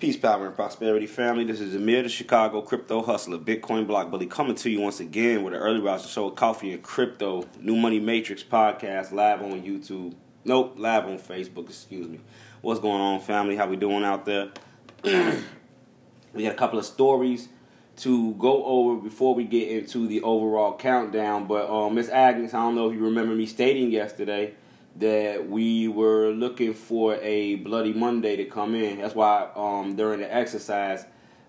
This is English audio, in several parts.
Peace, power, and prosperity, family. This is Amir, the Chicago crypto hustler, Bitcoin block bully, coming to you once again with an early rise show of coffee and crypto, New Money Matrix podcast, live on YouTube. Nope, live on Facebook. Excuse me. What's going on, family? How we doing out there? we got a couple of stories to go over before we get into the overall countdown. But um, Miss Agnes, I don't know if you remember me stating yesterday that we were looking for a Bloody Monday to come in. That's why um, during the exercise,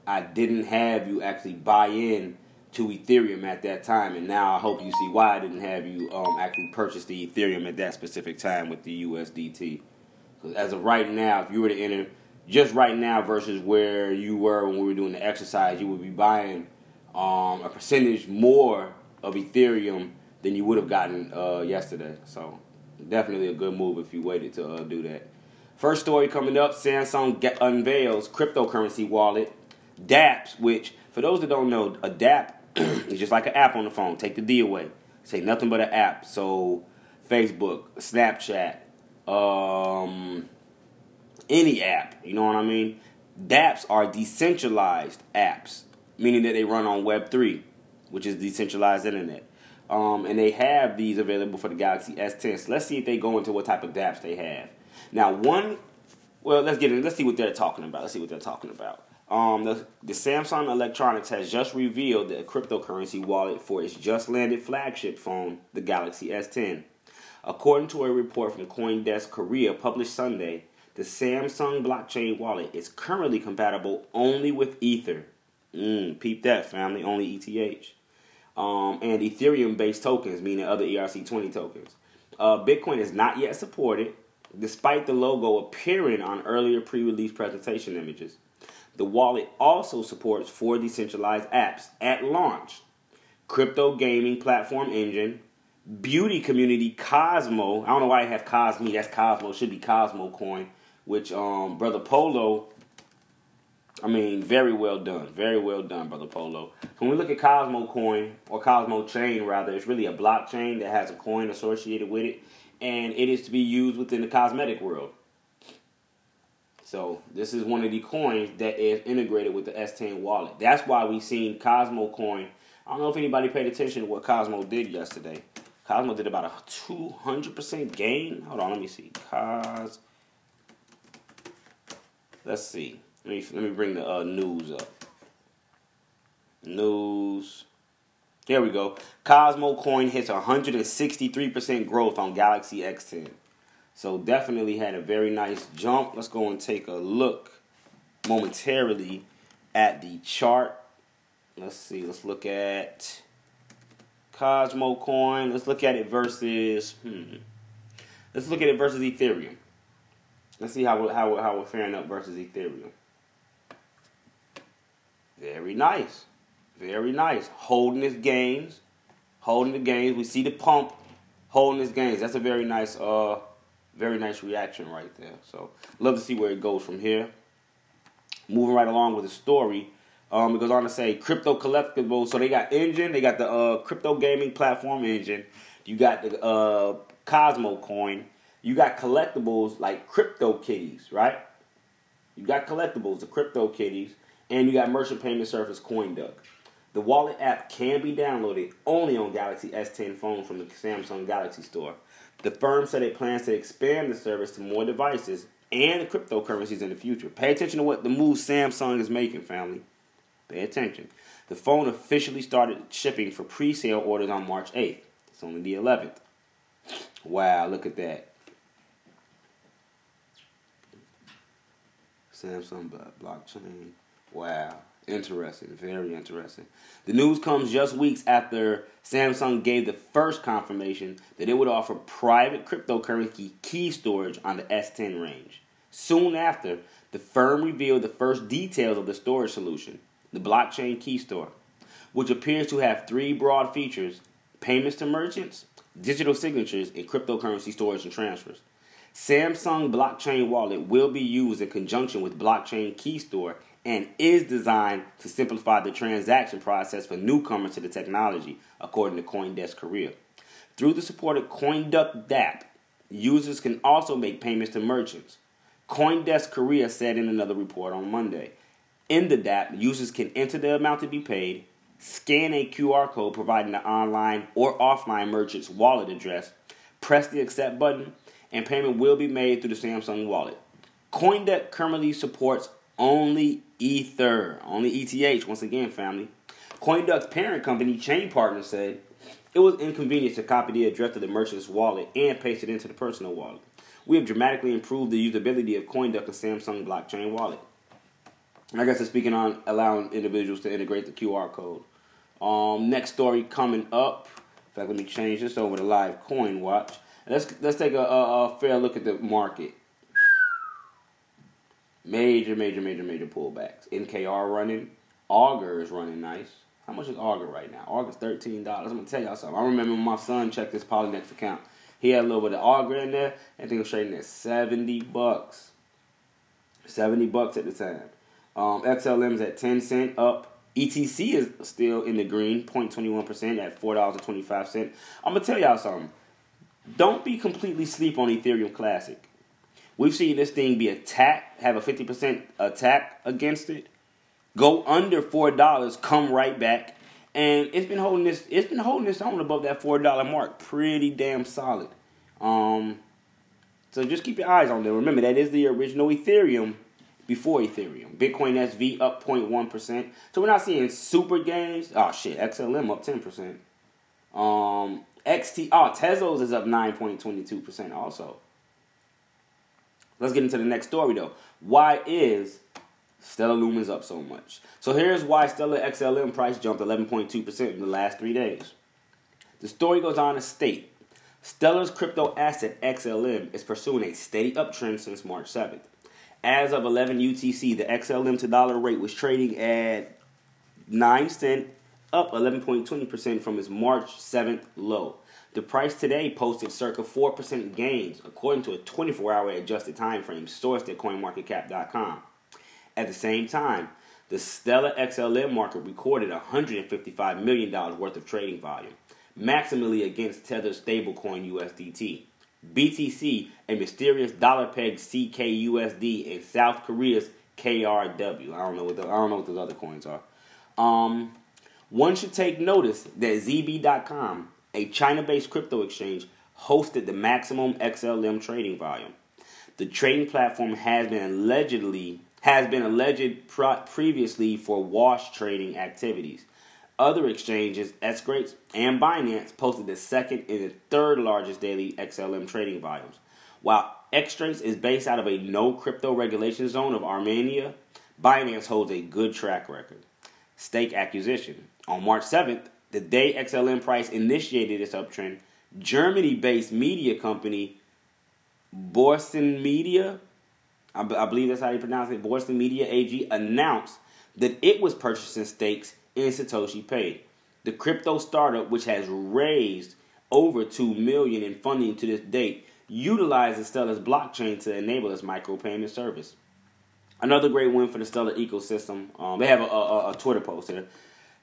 I didn't have you actually buy in to Ethereum at that time, and now I hope you see why I didn't have you um, actually purchase the Ethereum at that specific time with the USDT. Because as of right now, if you were to enter just right now versus where you were when we were doing the exercise, you would be buying um, a percentage more of Ethereum than you would have gotten uh, yesterday. So definitely a good move if you waited to uh, do that. First story coming up Samsung get, unveils cryptocurrency wallet, DApps, which, for those that don't know, a DApp is just like an app on the phone. Take the D away. Say nothing but an app. So, Facebook, Snapchat, um, any app, you know what I mean? DApps are decentralized apps, meaning that they run on Web3, which is decentralized internet. Um, and they have these available for the Galaxy S10. So let's see if they go into what type of dApps they have. Now, one, well, let's get in. Let's see what they're talking about. Let's see what they're talking about. Um, the, the Samsung Electronics has just revealed the cryptocurrency wallet for its just landed flagship phone, the Galaxy S10. According to a report from CoinDesk Korea published Sunday, the Samsung blockchain wallet is currently compatible only with Ether. Mm, peep that, family, only ETH um, and Ethereum based tokens, meaning other ERC20 tokens. Uh, Bitcoin is not yet supported, despite the logo appearing on earlier pre release presentation images. The wallet also supports four decentralized apps at launch crypto gaming platform Enjin, beauty community Cosmo. I don't know why I have Cosme, that's Cosmo, should be Cosmo Coin, which um, Brother Polo I mean, very well done. Very well done, Brother Polo. When we look at Cosmo Coin, or Cosmo Chain rather, it's really a blockchain that has a coin associated with it, and it is to be used within the cosmetic world. So this is one of the coins that is integrated with the S10 wallet. That's why we've seen Cosmo Coin. I don't know if anybody paid attention to what Cosmo did yesterday. Cosmo did about a 200% gain. Hold on, let me see. Cos. Let's see. Let me let me bring the uh, news up. News. Here we go. Cosmo Coin hits 163% growth on Galaxy X10. So definitely had a very nice jump. Let's go and take a look momentarily at the chart. Let's see. Let's look at Cosmo Coin. Let's look at it versus hmm. Let's look at it versus Ethereum. Let's see how how how we're faring up versus Ethereum. Very nice. Very nice. Holding his gains. Holding the gains. We see the pump holding his gains. That's a very nice uh very nice reaction right there. So love to see where it goes from here. Moving right along with the story. Um, it goes on to say crypto collectibles. So they got Enjin, they got the uh, crypto gaming platform Enjin. You got the uh, Cosmo coin. You got collectibles like crypto kitties, right? You got collectibles, the crypto kitties. And you got merchant payment service CoinDuck. The wallet app can be downloaded only on Galaxy S10 phones from the Samsung Galaxy Store. The firm said it plans to expand the service to more devices and cryptocurrencies in the future. Pay attention to what the move Samsung is making, family. Pay attention. The phone officially started shipping for pre sale orders on March 8th. It's only the 11th. Wow, look at that. Samsung blockchain. Wow. Interesting. Very interesting. The news comes just weeks after Samsung gave the first confirmation that it would offer private cryptocurrency key storage on the S10 range. Soon after, the firm revealed the first details of the storage solution, the blockchain key store, which appears to have three broad features payments to merchants, digital signatures, and cryptocurrency storage and transfers. Samsung Blockchain Wallet will be used in conjunction with Blockchain Key Store and is designed to simplify the transaction process for newcomers to the technology, according to Coindesk Korea. Through the supported CoinDuck DApp, users can also make payments to merchants. Coindesk Korea said in another report on Monday. In the DApp, users can enter the amount to be paid, scan a QR code providing the online or offline merchant's wallet address, press the accept button, and payment will be made through the Samsung wallet. Coindesk currently supports only Ether, only ETH, once again, family. CoinDuck's parent company, Chain Partner, said it was inconvenient to copy the address of the merchant's wallet and paste it into the personal wallet. We have dramatically improved the usability of Coindesk and Samsung blockchain wallet. I guess it's speaking on allowing individuals to integrate the QR code. Um, next story coming up. In fact, let me change this over to live coin watch. Let's let's take a, a, a fair look at the market. Major, major, major, major pullbacks. NKR running. Augur is running nice. How much is Augur right now? Thirteen dollars. I'm gonna tell y'all something. I remember my son checked his Poloniex account. He had a little bit of Augur in there. I think it was trading at seventy bucks. Seventy bucks at the time. Um, XLM's at ten cent up. ETC is still in the green, 0.21% at $4.25. I'm going to tell y'all something. Don't be completely sleep on Ethereum Classic. We've seen this thing be attacked, have a 50% attack against it, go under $4, come right back, and it's been holding this it's been holding this on above that $4 mark pretty damn solid. Um so just keep your eyes on there. Remember that is the original Ethereum before Ethereum. Bitcoin SV up 0.1%. So we're not seeing super gains. Oh shit, XLM up 10%. Um XT oh Tezos is up 9.22% also. Let's get into the next story though. Why is Stellar Lumens up so much? So here's why Stellar XLM price jumped 11.2% in the last three days. The story goes on to state Stellar's crypto asset XLM is pursuing a steady uptrend since March 7th. As of 11 UTC, the XLM to dollar rate was trading at 9 cent, up 11.20% from its March 7th low. The price today posted circa 4% gains, according to a 24 hour adjusted time frame sourced at CoinMarketCap.com. At the same time, the Stellar XLM market recorded $155 million worth of trading volume, maximally against Tether's stablecoin USDT. BTC, a mysterious dollar pegged CKUSD, and South Korea's KRW. I don't know what the, I don't know what those other coins are. Um, one should take notice that ZB.com, a China-based crypto exchange, hosted the maximum XLM trading volume. The trading platform has been allegedly has been alleged previously for wash trading activities. Other exchanges, Exrates and Binance, posted the second and the third largest daily XLM trading volumes. While Exrates is based out of a no crypto regulation zone of Armenia, Binance holds a good track record. Stake acquisition. On March 7th, the day XLM price initiated its uptrend, Germany based media company Borsen Media, I, b- I believe that's how you pronounce it, Borsen Media AG, announced that it was purchasing stakes in Satoshi Pay, the crypto startup which has raised over 2 million in funding to this date utilizes Stellar's blockchain to enable its micropayment service. Another great win for the Stellar ecosystem. Um, they have a, a, a, Twitter post here.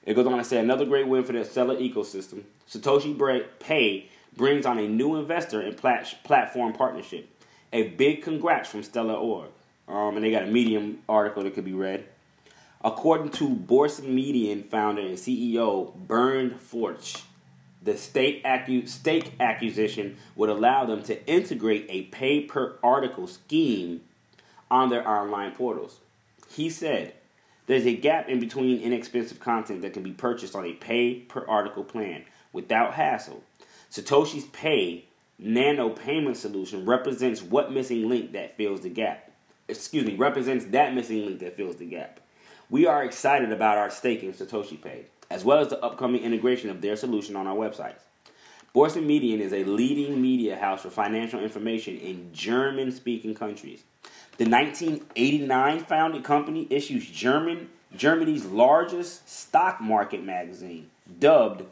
It goes on to say another great win for the Stellar ecosystem. Satoshi Pay brings on a new investor and plat- platform partnership. A big congrats from Stellar Org. Um, and they got a Medium article that could be read. According to Borsen Median founder and CEO Bernd Förtsch, the state acu- stake acquisition would allow them to integrate a pay per article scheme on their online portals. He said, There's a gap in between inexpensive content that can be purchased on a pay per article plan without hassle. Satoshi's Pay nano payment solution represents what missing link that fills the gap. Excuse me, represents that missing link that fills the gap. We are excited about our stake in Satoshi Pay, as well as the upcoming integration of their solution on our websites. Borsen Median is a leading media house for financial information in German speaking countries. The 1989 founded company issues German, Germany's largest stock market magazine, dubbed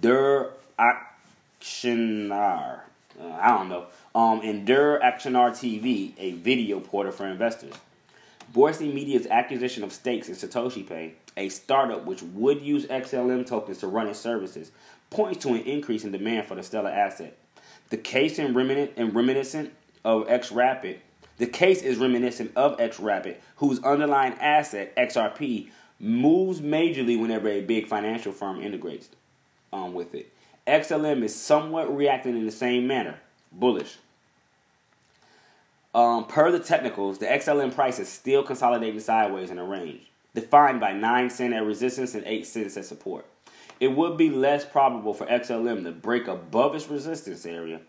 Der Aktionär. Uh, I don't know. Um, and Der Aktionär TV, a video portal for investors. Borsen Media's acquisition of stakes in Satoshi Pay, a startup which would use XLM tokens to run its services, points to an increase in demand for the Stellar asset. The case in, reminiscent of XRapid, The case is reminiscent of XRapid, whose underlying asset, XRP, moves majorly whenever a big financial firm integrates um, with it. XLM is somewhat reacting in the same manner, bullish. Um, per the technicals, the XLM price is still consolidating sideways in a range, defined by 9 cents at resistance and 8 cents at support. It would be less probable for XLM to break above its resistance area,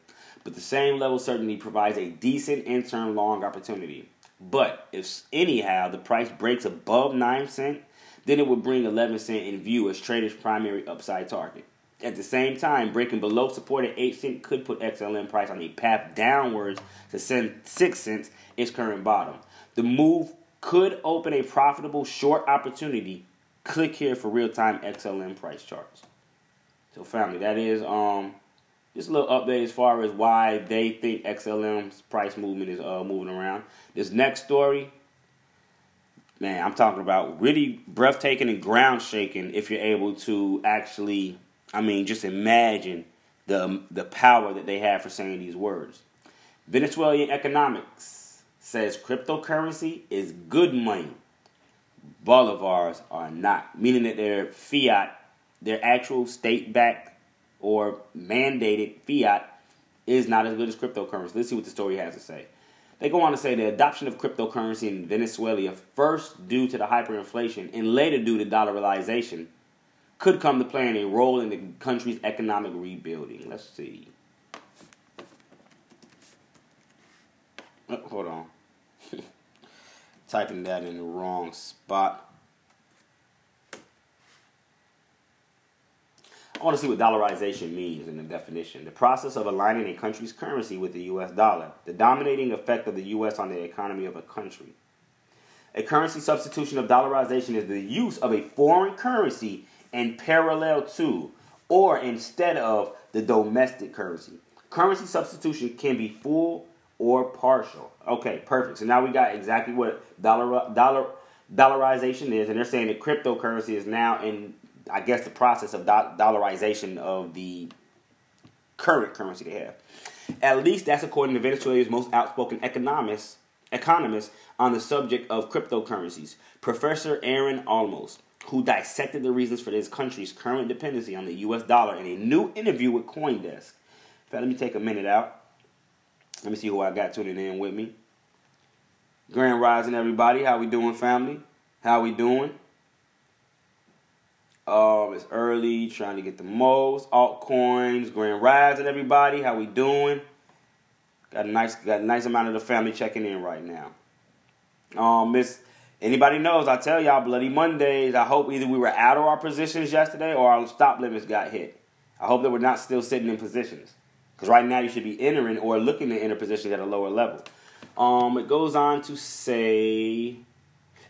but the same level certainty provides a decent interim long opportunity. But if anyhow the price breaks above 9 cents, then it would bring 11 cent in view as traders' primary upside target. At the same time, breaking below support at 8 cent could put XLM price on a path downwards to send 6 cents, its current bottom. The move could open a profitable short opportunity. Click here for real-time XLM price charts. So family, that is um just a little update as far as why they think XLM's price movement is uh, moving around. This next story, man, I'm talking about really breathtaking and ground shaking if you're able to actually, I mean, just imagine the the power that they have for saying these words. Venezuelan economics says cryptocurrency is good money. Bolivars are not, meaning that they're fiat, their actual state-backed or mandated fiat is not as good as cryptocurrency. Let's see what the story has to say. They go on to say the adoption of cryptocurrency in Venezuela, first due to the hyperinflation and later due to dollarization, could come to play a role in the country's economic rebuilding. Let's see. Oh, hold on. Typing that in the wrong spot. I want to see what dollarization means in the definition. The process of aligning a country's currency with the US dollar, the dominating effect of the US on the economy of a country. A currency substitution of dollarization is the use of a foreign currency in parallel to or instead of the domestic currency. Currency substitution can be full or partial. Okay, perfect. So now we got exactly what dollar dollar dollarization is, and they're saying that cryptocurrency is now in I guess, the process of do- dollarization of the current currency they have. At least that's according to Venezuela's most outspoken economist, economist on the subject of cryptocurrencies, Professor Aaron Olmos, who dissected the reasons for this country's current dependency on the U.S. dollar in a new interview with CoinDesk. In fact, let me take a minute out. Let me see who I got tuning in with me. Grand Rising, everybody. How we doing, family? How we doing? Um, it's early, trying to get the most altcoins, grand rides, and everybody. How we doing? Got a nice, got a nice amount of the family checking in right now. Um, Miss, anybody knows? I tell y'all, Bloody Mondays. I hope either we were out of our positions yesterday or our stop limits got hit. I hope that we're not still sitting in positions because right now you should be entering or looking to enter positions at a lower level. Um, it goes on to say.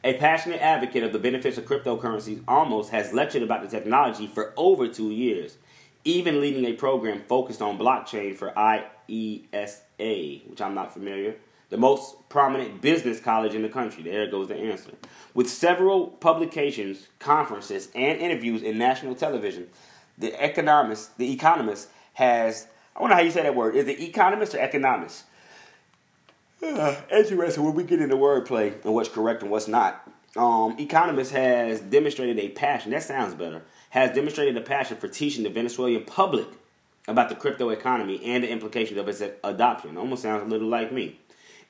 A passionate advocate of the benefits of cryptocurrencies, Olmos has lectured about the technology for over two years, even leading a program focused on blockchain for IESA, which I'm not familiar, the most prominent business college in the country. There goes the answer. With several publications, conferences, and interviews in national television, the economist, the economist has, I wonder how you say that word. Is it economist or economist? Interesting when we get into wordplay and what's correct and what's not. Um, Economist has demonstrated a passion. That sounds better. Has demonstrated a passion for teaching the Venezuelan public about the crypto economy and the implications of its adoption. Olmos sounds a little like me.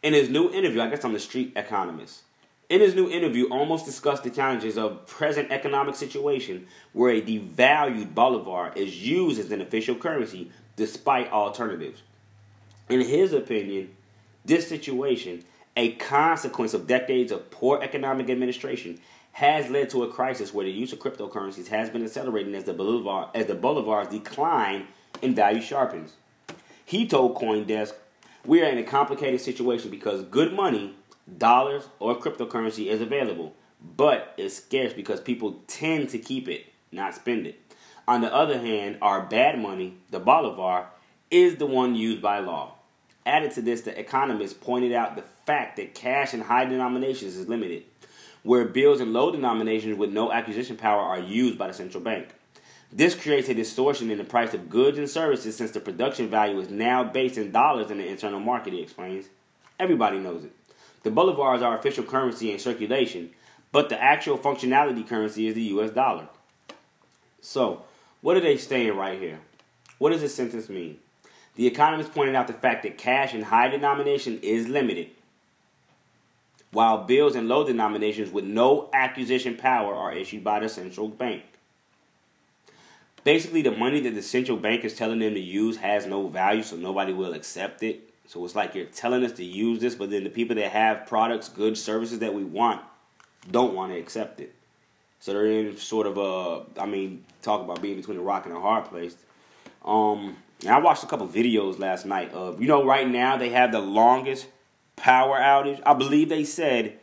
In his new interview, I guess I'm the street economist. In his new interview, Olmos discussed the challenges of present economic situation where a devalued bolivar is used as an official currency despite alternatives. In his opinion, this situation, a consequence of decades of poor economic administration, has led to a crisis where the use of cryptocurrencies has been accelerating as the bolivar as the bolivar's decline in value sharpens. He told CoinDesk, "We are in a complicated situation because good money, dollars or cryptocurrency is available, but it's scarce because people tend to keep it, not spend it. On the other hand, our bad money, the bolivar, is the one used by law. Added to this, the economists pointed out the fact that cash in high denominations is limited, where bills in low denominations with no acquisition power are used by the central bank. This creates a distortion in the price of goods and services since the production value is now based in dollars in the internal market, he explains. Everybody knows it. The bolivars are official currency in circulation, but the actual functionality currency is the US dollar. So, what are they saying right here? What does this sentence mean? The economist pointed out the fact that cash in high denomination is limited, while bills in low denominations with no acquisition power are issued by the central bank. Basically, the money that the central bank is telling them to use has no value, so nobody will accept it. So it's like you're telling us to use this, but then the people that have products, goods, services that we want don't want to accept it. So they're in sort of a, I mean, talk about being between a rock and a hard place. Um, and I watched a couple videos last night of, you know, right now they have the longest power outage. I believe they said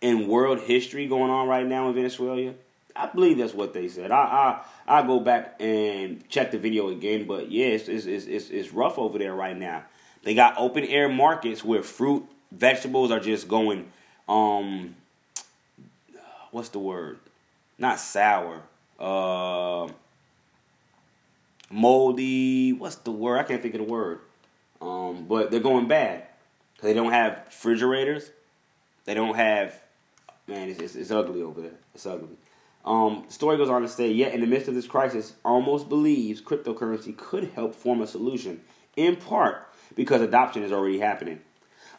in world history going on right now in Venezuela. I believe that's what they said. I I I go back and check the video again, but yeah, it's it's it's, it's rough over there right now. They got open air markets where fruit, vegetables are just going um what's the word? Not sour. Uh moldy. What's the word? I can't think of the word. Um, but they're going bad. They don't have refrigerators. They don't have. Man, it's, it's, it's ugly over there. It's ugly. Um, the story goes on to say, yet in the midst of this crisis, Olmos believes cryptocurrency could help form a solution, in part because adoption is already happening.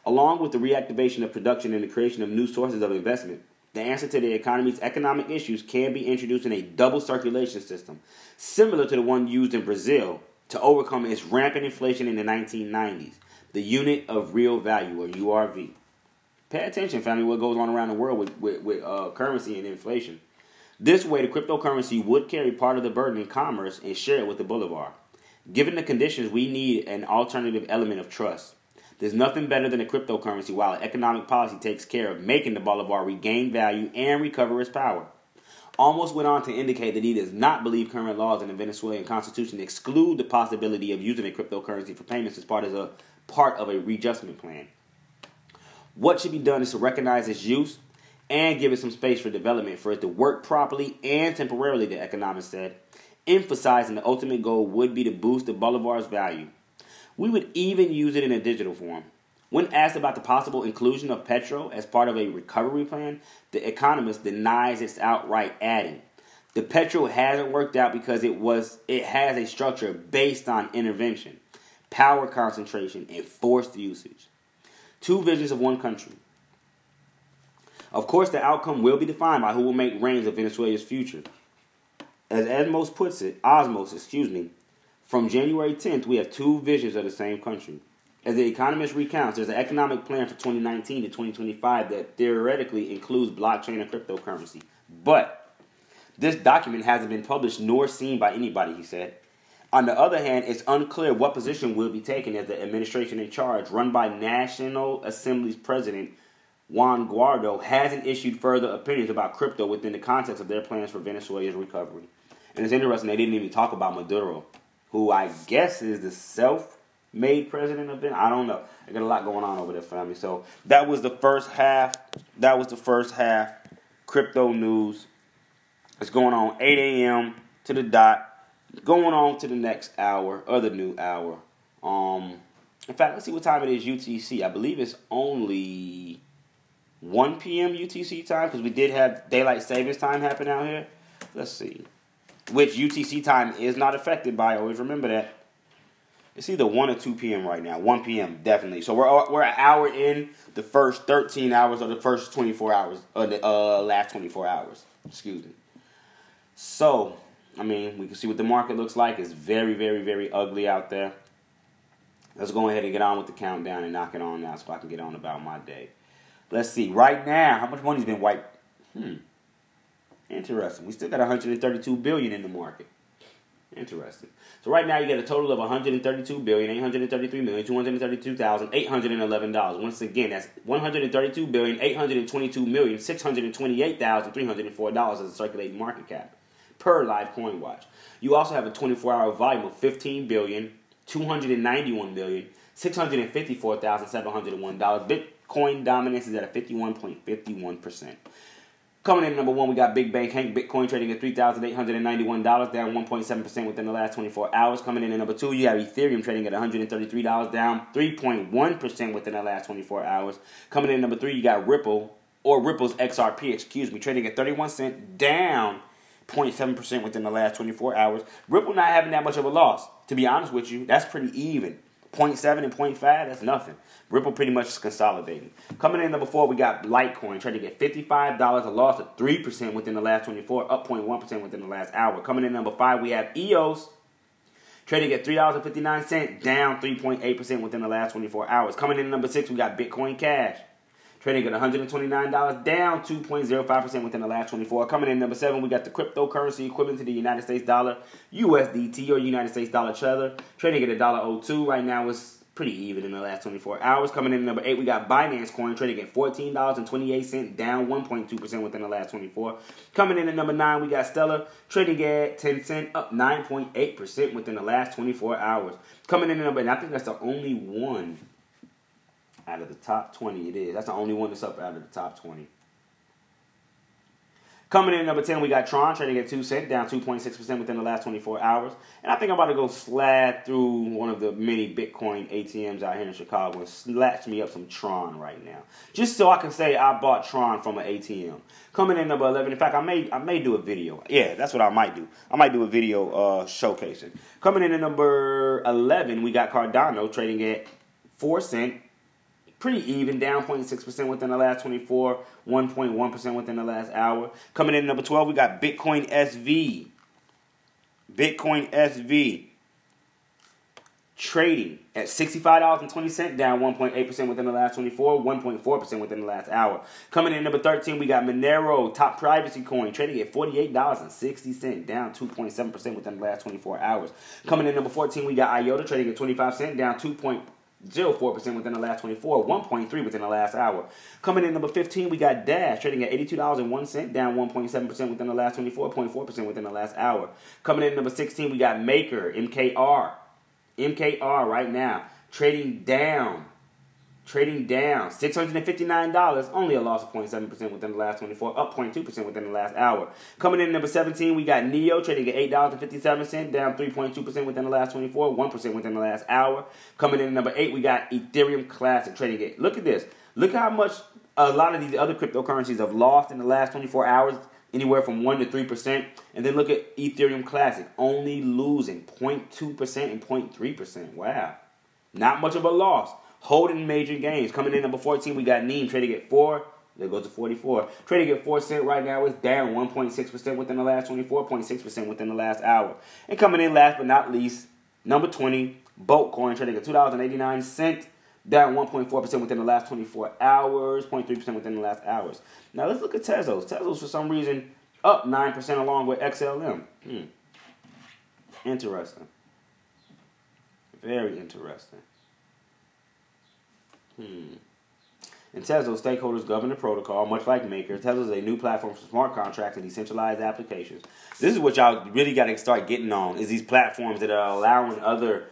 Along with the reactivation of production and the creation of new sources of investment, the answer to the economy's economic issues can be introduced in a double circulation system, similar to the one used in Brazil to overcome its rampant inflation in the 1990s, the unit of real value, or URV. Pay attention, family, what goes on around the world with, with, with uh, currency and inflation. This way, the cryptocurrency would carry part of the burden in commerce and share it with the bolivar. Given the conditions, we need an alternative element of trust. There's nothing better than a cryptocurrency while economic policy takes care of making the Bolivar regain value and recover its power. Olmos went on to indicate that he does not believe current laws in the Venezuelan constitution exclude the possibility of using a cryptocurrency for payments as part of a part of a readjustment plan. What should be done is to recognize its use and give it some space for development for it to work properly and temporarily, the economist said, emphasizing the ultimate goal would be to boost the Bolivar's value. We would even use it in a digital form. When asked about the possible inclusion of Petro as part of a recovery plan, the economist denies its outright adding. The Petro hasn't worked out because it was it has a structure based on intervention, power concentration, and forced usage. Two visions of one country. Of course, the outcome will be defined by who will make reins of Venezuela's future. As Osmos puts it, Osmos, excuse me, from January 10th, we have two visions of the same country. As the Economist recounts, there's an economic plan for 2019 to 2025 that theoretically includes blockchain and cryptocurrency. But this document hasn't been published nor seen by anybody, he said. On the other hand, it's unclear what position will be taken as the administration in charge, run by National Assembly's president Juan Guaido, hasn't issued further opinions about crypto within the context of their plans for Venezuela's recovery. And it's interesting they didn't even talk about Maduro who I guess is the self-made president of Venezuela. I don't know. I got a lot going on over there, family. So that was the first half. That was the first half. Crypto news. It's going on 8 a.m. to the dot. Going on to the next hour, other new hour. Um, in fact, let's see what time it is UTC. I believe it's only 1 p.m. UTC time because we did have daylight savings time happen out here. Let's see which UTC time is not affected by. Always remember that. It's either 1 or 2 p.m. right now. 1 p.m. definitely. So we're we're an hour in the first 13 hours of the first 24 hours, or the uh, last 24 hours. Excuse me. So, I mean, we can see what the market looks like. It's very, very, very ugly out there. Let's go ahead and get on with the countdown and knock it on now so I can get on about my day. Let's see. Right now, how much money's been wiped? Hmm. Interesting. We still got 132 billion in the market. Interesting. So right now you get a total of 132 billion 833 million 232,811 dollars. Once again, that's 132 billion 822 million 628,304 dollars as a circulating market cap per live coin watch. You also have a 24-hour volume of 15 billion 291 million 654,701 dollars. Bitcoin dominance is at a 51.51 percent. Coming in number one, we got Big Bank Hank, Bitcoin trading at $3,891, down 1.7% within the last 24 hours. Coming in at number two, you have Ethereum trading at $133, down 3.1% within the last 24 hours. Coming in at number three, you got Ripple, or Ripple's XRP, excuse me, trading at 31 cents, down 0.7% within the last 24 hours. Ripple not having that much of a loss. To be honest with you, that's pretty even. 0.7 and 0.5, that's nothing. Ripple pretty much is consolidating. Coming in number four, we got Litecoin trading at $55, a loss of 3% within the last 24, up 0.1% within the last hour. Coming in number five, we have EOS trading at $3.59, down 3.8% within the last 24 hours. Coming in number six, we got Bitcoin Cash trading at $129, down 2.05% within the last 24. Coming in number seven, we got the cryptocurrency equivalent to the United States dollar, USDT or United States dollar tether, trading at $1.02. Right now, it's pretty even in the last 24 hours. Coming in number eight, we got Binance Coin trading at $14.28, down 1.2% within the last 24. Coming in at number nine, we got Stellar trading at 10 cent, up 9.8% within the last 24 hours. Coming in at number, and I think that's the only one out of the top 20, it is. That's the only one that's up out of the top 20. Coming in number 10, we got Tron trading at 2 cents, down 2.6% within the last 24 hours. And I think I'm about to go slide through one of the many Bitcoin ATMs out here in Chicago and slash me up some Tron right now. Just so I can say I bought Tron from an ATM. Coming in number 11, in fact, I may I may do a video. Yeah, that's what I might do. I might do a video uh, showcasing. Coming in at number 11, we got Cardano trading at 4 cents pretty even, down 0.6% within the last 24, 1.1% within the last hour. Coming in number 12, we got Bitcoin SV. Bitcoin SV trading at $65.20, down 1.8% within the last 24, 1.4% within the last hour. Coming in number 13, we got Monero, top privacy coin, trading at $48.60, down 2.7% within the last 24 hours. Coming in number 14, we got IOTA, trading at 25 cents, down 2. 0.4% within the last 24, 1.3 within the last hour. Coming in number 15, we got Dash trading at $82.01, down 1.7% within the last 24, 0.4% within the last hour. Coming in number 16, we got Maker, MKR. MKR right now trading down trading down $659, only a loss of 0.7% within the last 24, up 0.2% within the last hour. Coming in number 17, we got NEO trading at $8.57, down 3.2% within the last 24, 1% within the last hour. Coming in number 8, we got Ethereum Classic trading at, look at this, look how much a lot of these other cryptocurrencies have lost in the last 24 hours, anywhere from 1 to 3%. And then look at Ethereum Classic, only losing 0.2% and 0.3%. Wow. Not much of a loss holding major gains. Coming in number 14, we got NEM trading at 4. There goes to 44. Trading at 4 cent right now is down 1.6% within the last 24.6% within the last hour. And coming in last but not least, number 20, Bolt Coin trading at $2.89, down 1.4% within the last 24 hours, 0.3% within the last hours. Now let's look at Tezos. Tezos, for some reason, up 9% along with XLM. Hmm. Interesting. Very interesting. Hmm. And Tezos stakeholders govern the protocol, much like Maker. Tezos is a new platform for smart contracts and decentralized applications. This is what y'all really got to start getting on: is these platforms that are allowing other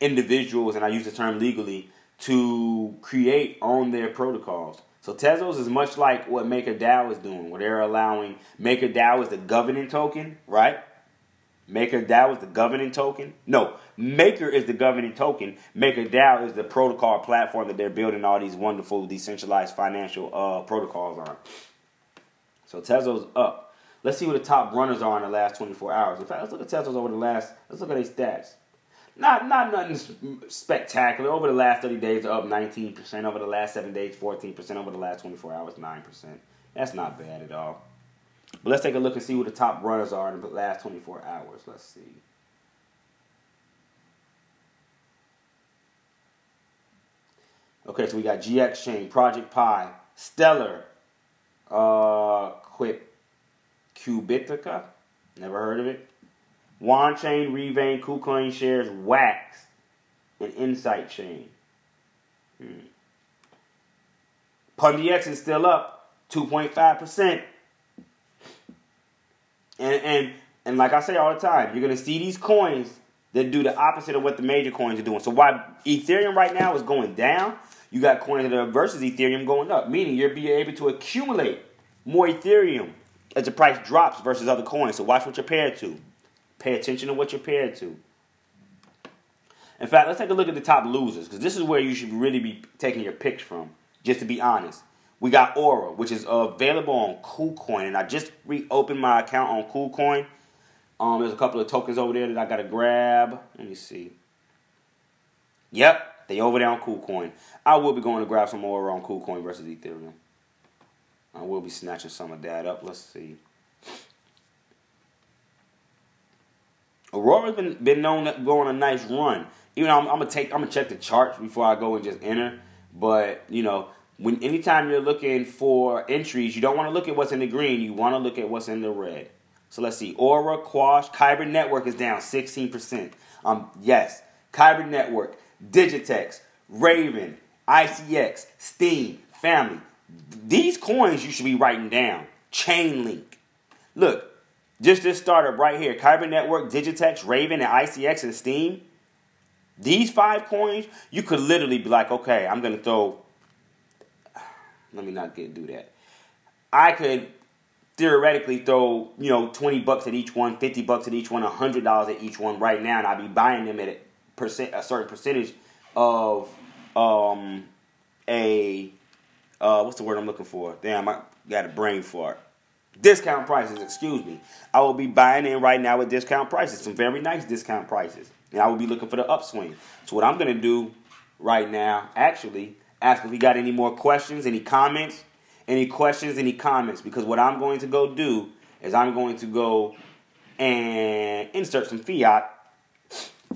individuals, and I use the term legally, to create on their protocols. So Tezos is much like what MakerDAO is doing, where they're allowing MakerDAO is the governing token, right? MakerDAO is the governing token. No, Maker is the governing token. MakerDAO is the protocol platform that they're building all these wonderful decentralized financial uh, protocols on. So Tezos up. Let's see what the top runners are in the last 24 hours. In fact, let's look at Tezos over the last. Let's look at their stats. Not not nothing spectacular. Over the last 30 days, up 19%. Over the last seven days, 14%. Over the last 24 hours, 9%. That's not bad at all. But let's take a look and see who the top runners are in the last 24 hours. Let's see. Okay, so we got GX Chain, Project Pi, Stellar, uh, Quip, Cubitica, never heard of it. Wan Chain, Revain, KuCoin Shares, Wax, and Insight Chain. Hmm. PundyX is still up, 2.5%. And and and like I say all the time, you're gonna see these coins that do the opposite of what the major coins are doing. So why Ethereum right now is going down, you got coins that are versus Ethereum going up, meaning you're being able to accumulate more Ethereum as the price drops versus other coins. So watch what you're paired to. Pay attention to what you're paired to. In fact, let's take a look at the top losers because this is where you should really be taking your picks from. Just to be honest, we got Aura, which is available on KuCoin, and I just reopened my account on KuCoin. Um, there's a couple of tokens over there that I gotta grab. Let me see. Yep, they over there on KuCoin. I will be going to grab some more on KuCoin versus Ethereum. I will be snatching some of that up. Let's see. Aurora's been been known to go on a nice run. Even though I'm, I'm, gonna take, I'm gonna check the charts before I go and just enter. But you know, when anytime you're looking for entries, you don't want to look at what's in the green. You want to look at what's in the red. So let's see. Aura, Quash, Kyber Network is down 16%. Um, yes, Kyber Network, Digitex, Raven, ICX, Steem, Family. These coins you should be writing down. Chainlink. Look, just this startup right here, Kyber Network, Digitex, Raven, and ICX and Steem. These five coins, you could literally be like, okay, I'm gonna throw. Let me not get do that. I could theoretically throw, you know, 20 bucks at each one, 50 bucks at each one, $100 at each one right now, and I'd be buying them at percent, a certain percentage of um, a, uh, what's the word I'm looking for? Damn, I got a brain fart. Discount prices, excuse me. I will be buying in right now at discount prices, some very nice discount prices. And I will be looking for the upswing. So what I'm to do right now, actually, ask if we got any more questions, any comments, any questions, any comments, because what I'm going to go do is I'm going to go and insert some fiat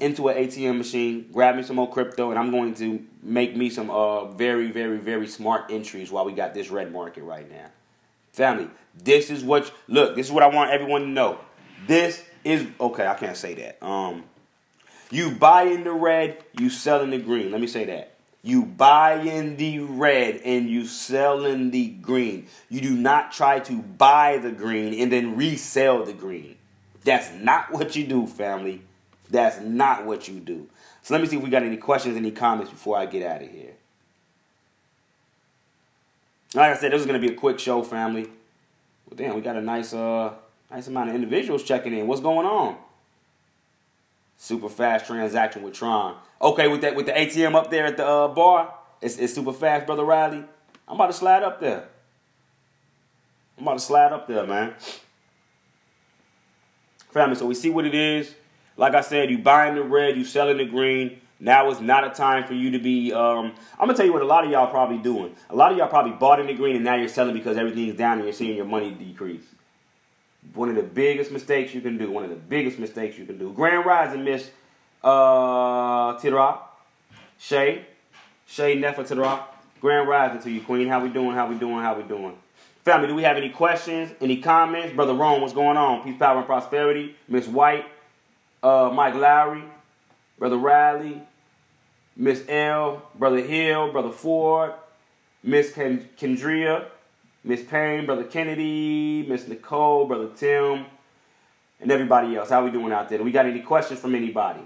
into an ATM machine, grab me some more crypto, and I'm going to make me some uh, very, very, very smart entries while we got this red market right now. Family, this is what look. This is what I want everyone to know. This is okay. I can't say that. Um, you buy in the red, you sell in the green. Let me say that. You buy in the red and you sell in the green. You do not try to buy the green and then resell the green. That's not what you do, family. That's not what you do. So let me see if we got any questions, any comments before I get out of here. Like I said, this is gonna be a quick show, family. Well, damn, we got a nice, uh, nice amount of individuals checking in. What's going on? Super fast transaction with Tron. Okay, with that with the ATM up there at the uh, bar, it's, it's super fast, brother Riley. I'm about to slide up there. I'm about to slide up there, man. Family, so we see what it is. Like I said, you buying the red, you selling the green. Now is not a time for you to be. Um, I'm gonna tell you what a lot of y'all probably doing. A lot of y'all probably bought in the green and now you're selling because everything's down and you're seeing your money decrease. One of the biggest mistakes you can do. One of the biggest mistakes you can do. Grand Rising, Miss uh, Tidrock. Shay. Shay Nefa Tidrock. Grand Rising to you, Queen. How we doing? How we doing? How we doing? Family, do we have any questions? Any comments? Brother Rome, what's going on? Peace, power, and prosperity. Miss White. Uh, Mike Lowry. Brother Riley. Miss L. Brother Hill. Brother Ford. Miss Kendria. Miss Payne, Brother Kennedy, Miss Nicole, Brother Tim, and everybody else. How we doing out there? We got any questions from anybody?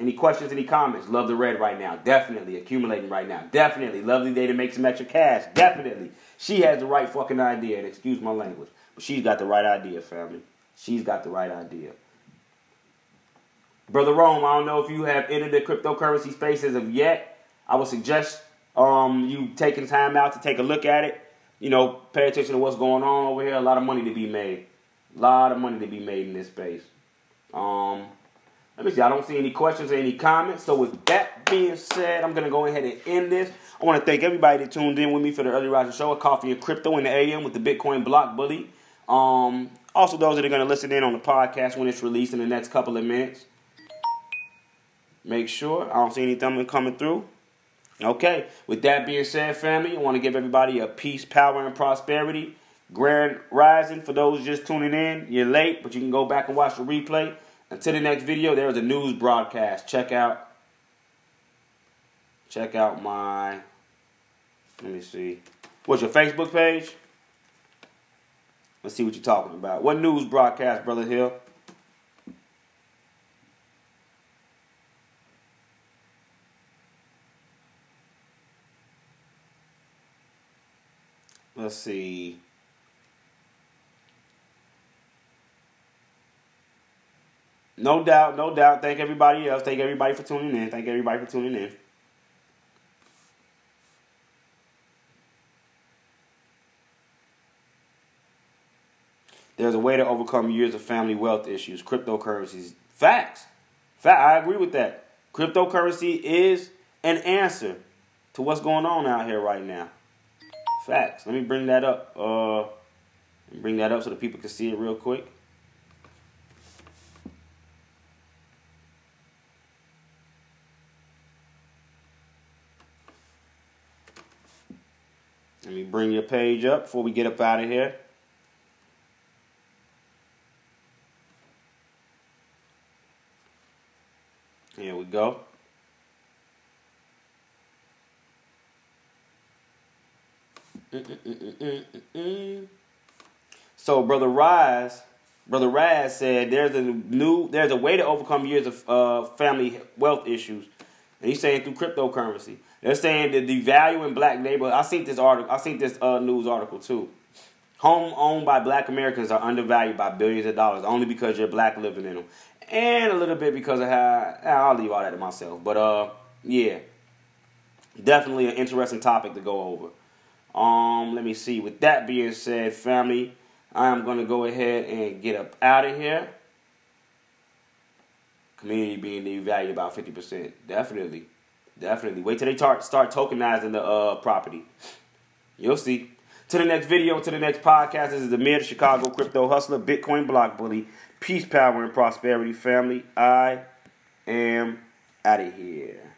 Any questions, any comments? Love the red right now. Definitely. Accumulating right now. Definitely. Lovely day to make some extra cash. Definitely. She has the right fucking idea, and excuse my language. But she's got the right idea, family. She's got the right idea. Brother Rome, I don't know if you have entered the cryptocurrency space as of yet. I would suggest um, you taking time out to take a look at it you know, pay attention to what's going on over here. A lot of money to be made. A lot of money to be made in this space. Um, let me see. I don't see any questions or any comments. So with that being said, I'm gonna go ahead and end this. I want to thank everybody that tuned in with me for the early rising show, a Coffee and Crypto in the AM with the Bitcoin Block Bully. Um, also, those that are gonna listen in on the podcast when it's released in the next couple of minutes. Make sure I don't see anything coming through. Okay, with that being said, family, I want to give everybody a peace, power, and prosperity. Grand Rising, for those just tuning in, you're late, but you can go back and watch the replay. Until the next video, there is a news broadcast. Check out, check out my, let me see, what's your Facebook page? Let's see what you're talking about. What news broadcast, Brother Hill? let's see. No doubt, no doubt. Thank everybody else. Thank everybody for tuning in. Thank everybody for tuning in. There's a way to overcome years of family wealth issues. Cryptocurrencies. Facts. Fact. I agree with that. Cryptocurrency is an answer to what's going on out here right now. Facts. Let me bring that up. Uh, bring that up so the people can see it real quick. Let me bring your page up before we get up out of here. Here we go. So brother Rise, brother Raz said there's a new there's a way to overcome years of uh, family wealth issues, and he's saying through cryptocurrency. They're saying that devaluing black neighborhoods. I seen this article. I seen this uh, news article too. Home owned by black Americans are undervalued by billions of dollars only because you're black living in them, and a little bit because of how I'll leave all that to myself. But uh, yeah, definitely an interesting topic to go over. Um, let me see. With that being said, family, I am to go ahead and get up out of here. Community being devalued about 50%. Definitely. Definitely. Wait till they start, start tokenizing the uh, property. You'll see. To the next video, to the next podcast. This is the Mid Chicago Crypto Hustler, Bitcoin Block Bully. Peace, power, and prosperity, family. I am out of here.